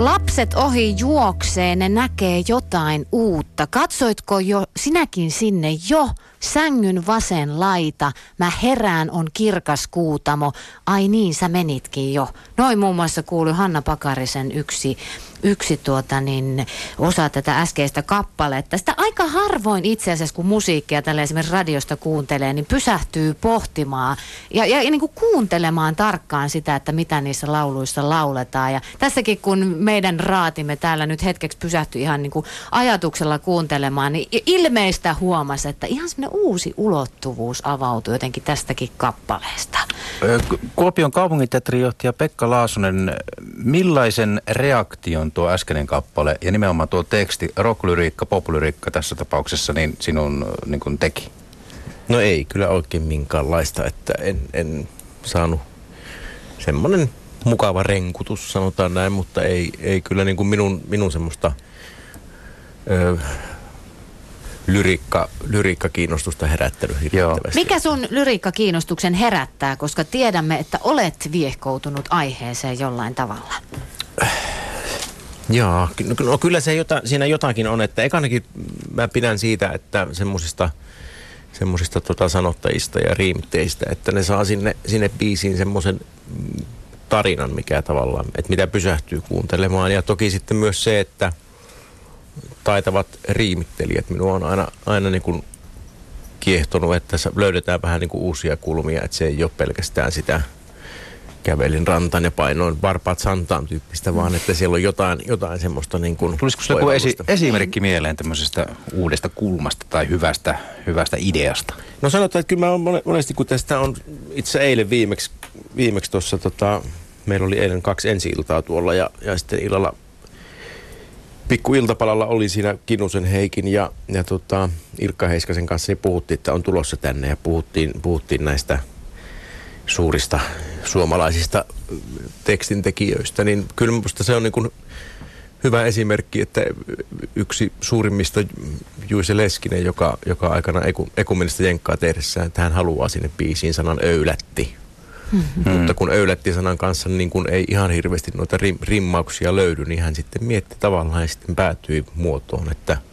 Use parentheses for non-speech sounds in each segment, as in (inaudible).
Lapset ohi juoksee, ne näkee jotain uutta. Katsoitko jo sinäkin sinne jo? Sängyn vasen laita, mä herään on kirkas kuutamo. Ai niin, sä menitkin jo. Noin muun muassa kuului Hanna Pakarisen yksi yksi tuota, niin, osa tätä äskeistä kappaletta. Sitä aika harvoin itse asiassa, kun musiikkia tällä esimerkiksi radiosta kuuntelee, niin pysähtyy pohtimaan ja, ja, ja niin kuin kuuntelemaan tarkkaan sitä, että mitä niissä lauluissa lauletaan. Ja tässäkin, kun meidän raatimme täällä nyt hetkeksi pysähtyi ihan niin kuin ajatuksella kuuntelemaan, niin ilmeistä huomasi, että ihan semmoinen uusi ulottuvuus avautui jotenkin tästäkin kappaleesta. Kuopion kaupunginteatterijohtaja Pekka Laasonen, millaisen reaktion tuo äskeinen kappale ja nimenomaan tuo teksti, rocklyriikka, poplyriikka tässä tapauksessa, niin sinun niin kuin teki? No ei kyllä oikein minkäänlaista, että en, en saanut semmoinen mukava renkutus, sanotaan näin, mutta ei, ei kyllä niin kuin minun, minun semmoista ö, lyriikka, lyriikka-kiinnostusta herättänyt hirvittävästi. Mikä sun lyriikka-kiinnostuksen herättää, koska tiedämme, että olet viehkoutunut aiheeseen jollain tavalla? Joo, no, no kyllä se jota, siinä jotakin on, että ekanakin mä pidän siitä, että semmoisista semmoisista tota sanottajista ja riimitteistä, että ne saa sinne, sinne biisiin semmoisen tarinan, mikä tavallaan, että mitä pysähtyy kuuntelemaan. Ja toki sitten myös se, että taitavat riimittelijät minua on aina, aina niin kuin kiehtonut, että löydetään vähän niin kuin uusia kulmia, että se ei ole pelkästään sitä kävelin rantaan ja painoin varpaat santaan tyyppistä, vaan että siellä on jotain, jotain semmoista niin kuin Tulisiko joku esi- esimerkki mieleen tämmöisestä uudesta kulmasta tai hyvästä, hyvästä ideasta? No sanotaan, että kyllä mä olen monesti, kun tästä on itse eilen viimeksi, viimeksi tuossa tota, meillä oli eilen kaksi ensi iltaa tuolla ja, ja sitten illalla pikku iltapalalla oli siinä Kinusen Heikin ja, ja tota, Ilkka Heiskasen kanssa niin puhuttiin, että on tulossa tänne ja puhuttiin, puhuttiin näistä suurista suomalaisista tekstintekijöistä, niin kyllä minusta se on niin kuin hyvä esimerkki, että yksi suurimmista Juise Leskinen, joka, joka aikana ekumenista jenkkaa tehdessään, että hän haluaa sinne biisiin sanan öylätti. Mm-hmm. Mutta kun öylätti sanan kanssa niin kun ei ihan hirveästi noita rim, rimmauksia löydy, niin hän sitten mietti tavallaan ja sitten päätyi muotoon, että –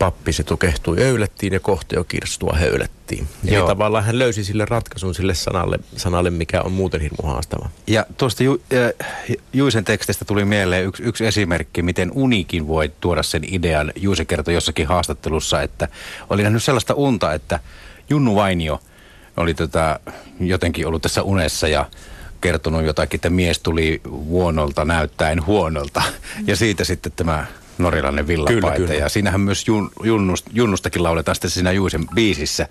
pappi se tukehtui öylättiin ja jo kirstua höylättiin. Eli tavallaan hän löysi sille ratkaisun sille sanalle, sanalle mikä on muuten hirmu haastava. Ja tuosta Ju, äh, Juisen tekstistä tuli mieleen yksi, yksi esimerkki, miten unikin voi tuoda sen idean. Juise kertoi jossakin haastattelussa, että oli nähnyt sellaista unta, että Junnu Vainio oli tota, jotenkin ollut tässä unessa ja kertonut jotakin, että mies tuli huonolta näyttäen huonolta. Ja siitä sitten tämä norjalainen villapaita. Kyllä, kyllä. Ja siinähän myös jun, junnust, junnustakin lauletaan sitten siinä Juisen biisissä.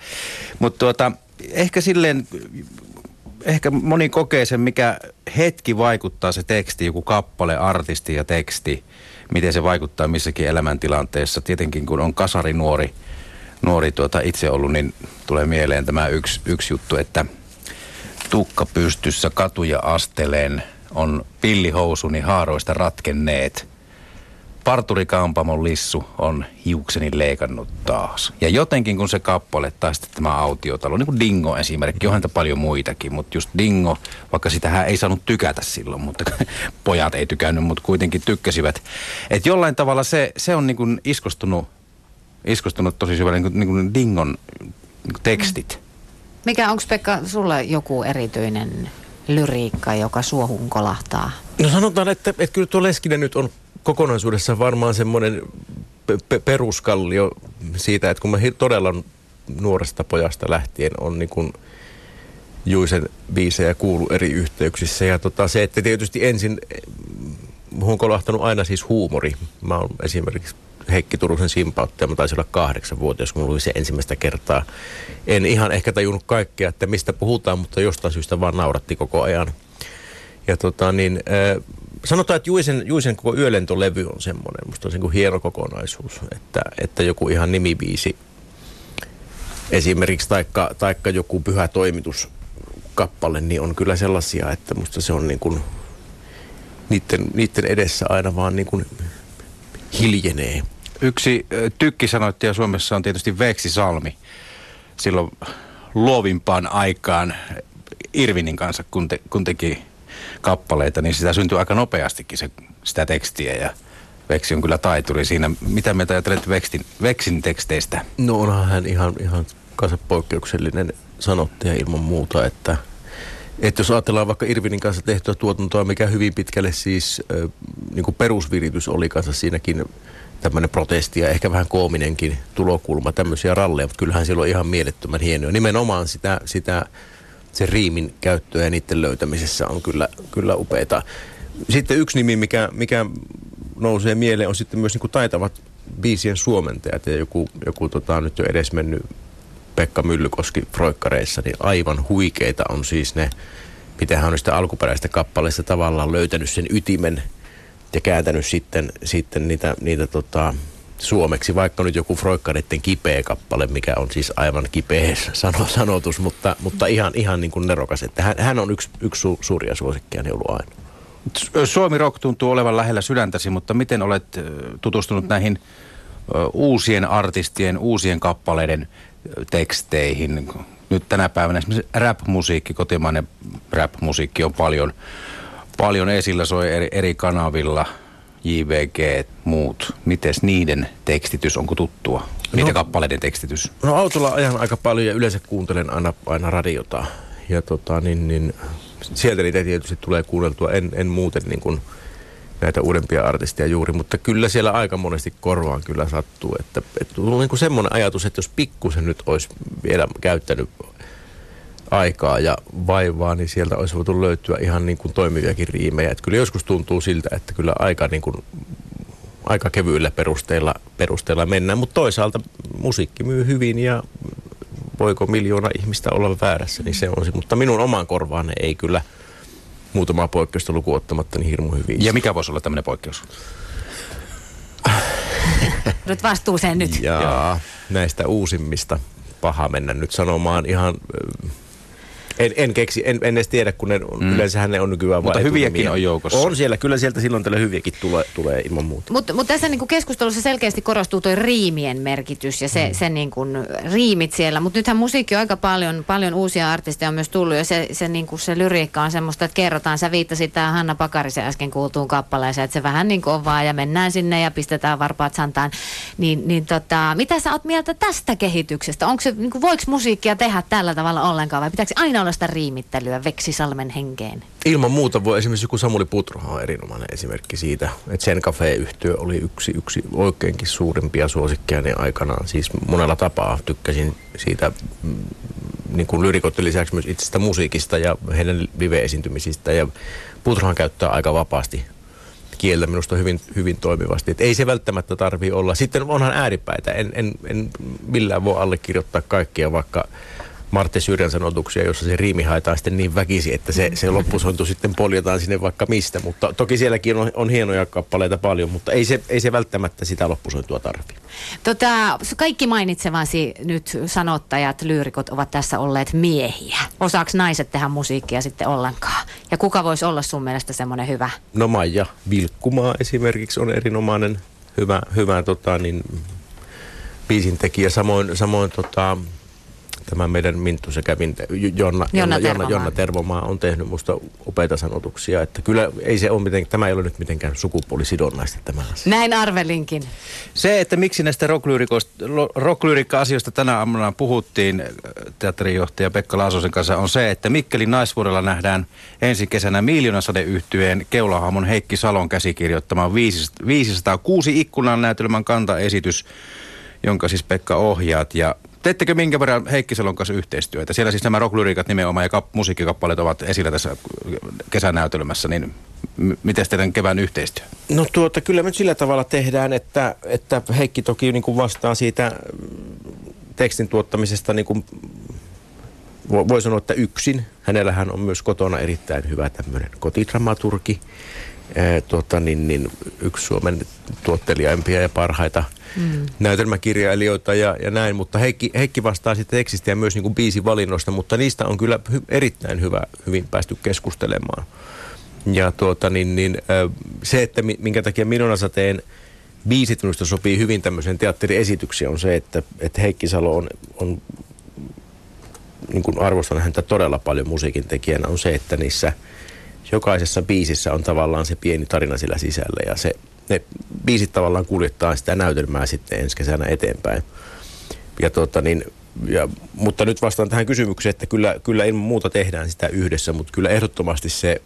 Mutta tuota, ehkä silleen, ehkä moni kokee sen, mikä hetki vaikuttaa se teksti, joku kappale, artisti ja teksti, miten se vaikuttaa missäkin elämäntilanteessa. Tietenkin kun on kasari nuori, nuori tuota itse ollut, niin tulee mieleen tämä yksi, yksi juttu, että tukka pystyssä katuja asteleen on pillihousuni haaroista ratkenneet – Parturikampamon lissu on hiukseni leikannut taas. Ja jotenkin kun se kappale tai sitten tämä autiotalo, niin kuin Dingo esimerkki, on häntä paljon muitakin, mutta just Dingo, vaikka sitähän ei saanut tykätä silloin, mutta (laughs) pojat ei tykännyt, mutta kuitenkin tykkäsivät. Että jollain tavalla se, se on niin kuin iskostunut, iskostunut tosi syvälle niin kuin, niin kuin Dingon niin kuin tekstit. Mikä, onko Pekka sulla joku erityinen lyriikka, joka suohun kolahtaa? No sanotaan, että, että kyllä tuo Leskinen nyt on kokonaisuudessa varmaan semmoinen pe- peruskallio siitä, että kun mä todella nuoresta pojasta lähtien on niin kuin Juisen biisejä kuulu eri yhteyksissä. Ja tota, se, että tietysti ensin muun on kolahtanut aina siis huumori. Mä oon esimerkiksi Heikki Turusen simpauttaja, mä taisin olla kahdeksan vuotta, kun luin se ensimmäistä kertaa. En ihan ehkä tajunnut kaikkea, että mistä puhutaan, mutta jostain syystä vaan nauratti koko ajan. Ja tota niin, sanotaan, että Juisen, Juisen koko yölentolevy on semmoinen, musta on se niin hieno kokonaisuus, että, että joku ihan nimibiisi esimerkiksi, taikka, taikka joku pyhä toimitus kappale, niin on kyllä sellaisia, että musta se on niin kuin niiden, niiden edessä aina vaan niin kuin hiljenee. Yksi tykki sanoitti ja Suomessa on tietysti Veksi Salmi. Silloin luovimpaan aikaan Irvinin kanssa, kun, te, kun teki kappaleita, niin sitä syntyy aika nopeastikin se, sitä tekstiä ja Veksi on kyllä taituri siinä. Mitä mieltä ajattelet Veksin, Veksin teksteistä? No onhan hän ihan, ihan kanssa poikkeuksellinen sanottaja ilman muuta, että, että jos ajatellaan vaikka Irvinin kanssa tehtyä tuotantoa, mikä hyvin pitkälle siis äh, niin perusviritys oli kanssa siinäkin tämmöinen protesti ja ehkä vähän koominenkin tulokulma, tämmöisiä ralleja, mutta kyllähän siellä on ihan mielettömän hienoja. Nimenomaan sitä, sitä se riimin käyttöä ja niiden löytämisessä on kyllä, kyllä upeita. Sitten yksi nimi, mikä, mikä nousee mieleen, on sitten myös niin kuin taitavat biisien suomentajat ja joku, joku tota, nyt jo edes mennyt Pekka Myllykoski Froikkareissa, niin aivan huikeita on siis ne, miten hän on sitä alkuperäistä kappaleista tavallaan löytänyt sen ytimen ja kääntänyt sitten, sitten niitä, niitä tota, suomeksi, vaikka nyt joku Froikkareiden kipeä kappale, mikä on siis aivan kipeä (laughs) sano, sanotus, mutta, mutta ihan, ihan niin kuin nerokas. Että hän, hän on yksi, yksi su, suuria suosikkia niin ollut aina. Suomi Rock tuntuu olevan lähellä sydäntäsi, mutta miten olet tutustunut näihin uusien artistien, uusien kappaleiden teksteihin? Nyt tänä päivänä esimerkiksi rap-musiikki, kotimainen rap-musiikki on paljon, paljon esillä, soi eri, eri kanavilla, JVG, muut. Mites niiden tekstitys, onko tuttua? Niiden no, kappaleiden tekstitys? No autolla ajan aika paljon ja yleensä kuuntelen aina, aina radiota. Ja tota, niin, niin, sieltä niitä tietysti tulee kuunneltua, en, en muuten niin kuin näitä uudempia artisteja juuri, mutta kyllä siellä aika monesti korvaan kyllä sattuu, että, että tulee niin kuin semmoinen ajatus, että jos pikkusen nyt olisi vielä käyttänyt aikaa ja vaivaa, niin sieltä olisi voitu löytyä ihan niin kuin toimiviakin riimejä. Että kyllä joskus tuntuu siltä, että kyllä aika, niin kuin, aika kevyillä perusteilla, perusteilla mennään, mutta toisaalta musiikki myy hyvin ja voiko miljoona ihmistä olla väärässä, niin se on se. Mutta minun omaan korvaan ei kyllä muutamaa poikkeusta lukuun ottamatta niin hirmu hyvin. Ja mikä voisi olla tämmöinen poikkeus? (laughs) nyt vastuuseen nyt. Ja näistä uusimmista paha mennä nyt sanomaan ihan en, en keksi, en, en edes tiedä, kun ne, mm. yleensähän ne on nykyään Mutta hyviäkin on joukossa. On siellä, kyllä sieltä silloin tällä hyviäkin tulee, tulee ilman muuta. Mutta mut tässä niinku keskustelussa selkeästi korostuu tuo riimien merkitys ja se, mm. se niinku riimit siellä. Mutta nythän musiikki on aika paljon, paljon uusia artisteja on myös tullut ja se, se, niinku se lyriikka on semmoista, että kerrotaan. Sä viittasit tähän Hanna Pakarisen äsken kuultuun kappaleeseen, että se vähän niin kuin on vaan ja mennään sinne ja pistetään varpaat santaan. Niin, niin tota, mitä sä oot mieltä tästä kehityksestä? Onko se, niinku, voiko musiikkia tehdä tällä tavalla ollenkaan vai pitääkö aina olla tällaista riimittelyä Veksisalmen henkeen? Ilman muuta voi esimerkiksi joku Samuli Putroha on erinomainen esimerkki siitä, että sen cafe-yhtiö oli yksi, yksi oikeinkin suurimpia suosikkeja niin aikanaan. Siis monella tapaa tykkäsin siitä mm, niin kuin lyrikoiden lisäksi myös itsestä musiikista ja heidän live-esiintymisistä. Ja Putrohan käyttää aika vapaasti kieltä minusta hyvin, hyvin toimivasti. Et ei se välttämättä tarvi olla. Sitten onhan ääripäitä. En, en, en millään voi allekirjoittaa kaikkia, vaikka Martte Syrjän sanotuksia, jossa se riimi haetaan sitten niin väkisi, että se, se loppusointu sitten poljetaan sinne vaikka mistä. Mutta toki sielläkin on, on hienoja kappaleita paljon, mutta ei se, ei se välttämättä sitä loppusointua tarvi. Tota, kaikki mainitsevasi nyt sanottajat, lyyrikot ovat tässä olleet miehiä. Osaako naiset tehdä musiikkia sitten ollenkaan? Ja kuka voisi olla sun mielestä semmoinen hyvä? No Maija Vilkkumaa esimerkiksi on erinomainen hyvä, hyvä tota, niin, biisintekijä. Samoin, samoin tota, tämä meidän Minttu sekä Vinte, Jonna, Jonna, Jonna, Jonna, Jonna Tervomaa on tehnyt minusta upeita sanotuksia. Että kyllä ei se ole miten, tämä ei ole nyt mitenkään sukupuolisidonnaista tämä asia. Näin arvelinkin. Se, että miksi näistä rocklyriikka-asioista tänä aamuna puhuttiin teatterijohtaja Pekka Laasosen kanssa, on se, että Mikkelin naisvuodella nähdään ensi kesänä miljoonasadeyhtyeen keulahamon Heikki Salon käsikirjoittama 506 ikkunan näytelmän kantaesitys, jonka siis Pekka ohjaat. Ja Teettekö minkä verran Heikki Salon kanssa yhteistyötä? Siellä siis nämä rocklyriikat nimenomaan ja kap- musiikkikappaleet ovat esillä tässä kesänäytelmässä, niin m- miten teidän kevään yhteistyö? No tuota, kyllä me sillä tavalla tehdään, että, että Heikki toki niin kuin vastaa siitä tekstin tuottamisesta niin kuin voi sanoa, että yksin. Hänellähän on myös kotona erittäin hyvä tämmöinen kotidramaturgi. E, tuota, niin, niin, yksi Suomen tuottelijaimpia ja parhaita – mm. näytelmäkirjailijoita ja, ja näin, mutta Heikki, Heikki vastaa sitten tekstistä ja myös niin kuin biisin valinnosta, mutta niistä on kyllä hy, erittäin hyvä, hyvin päästy keskustelemaan. Ja tuota, niin, niin, se, että minkä takia minun teen biisit minusta sopii hyvin tämmöiseen teatteriesitykseen on se, että, että Heikki Salo on, on niin kuin arvostan häntä todella paljon musiikin tekijänä, on se, että niissä jokaisessa biisissä on tavallaan se pieni tarina sillä sisällä ja se, ne biisit tavallaan kuljettaa sitä näytelmää sitten ensi kesänä eteenpäin. Ja tota niin, ja, mutta nyt vastaan tähän kysymykseen, että kyllä, kyllä ilman muuta tehdään sitä yhdessä, mutta kyllä ehdottomasti se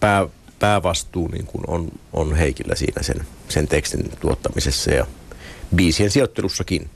pää, päävastuu niin kuin on, on Heikillä siinä sen, sen tekstin tuottamisessa ja biisien sijoittelussakin.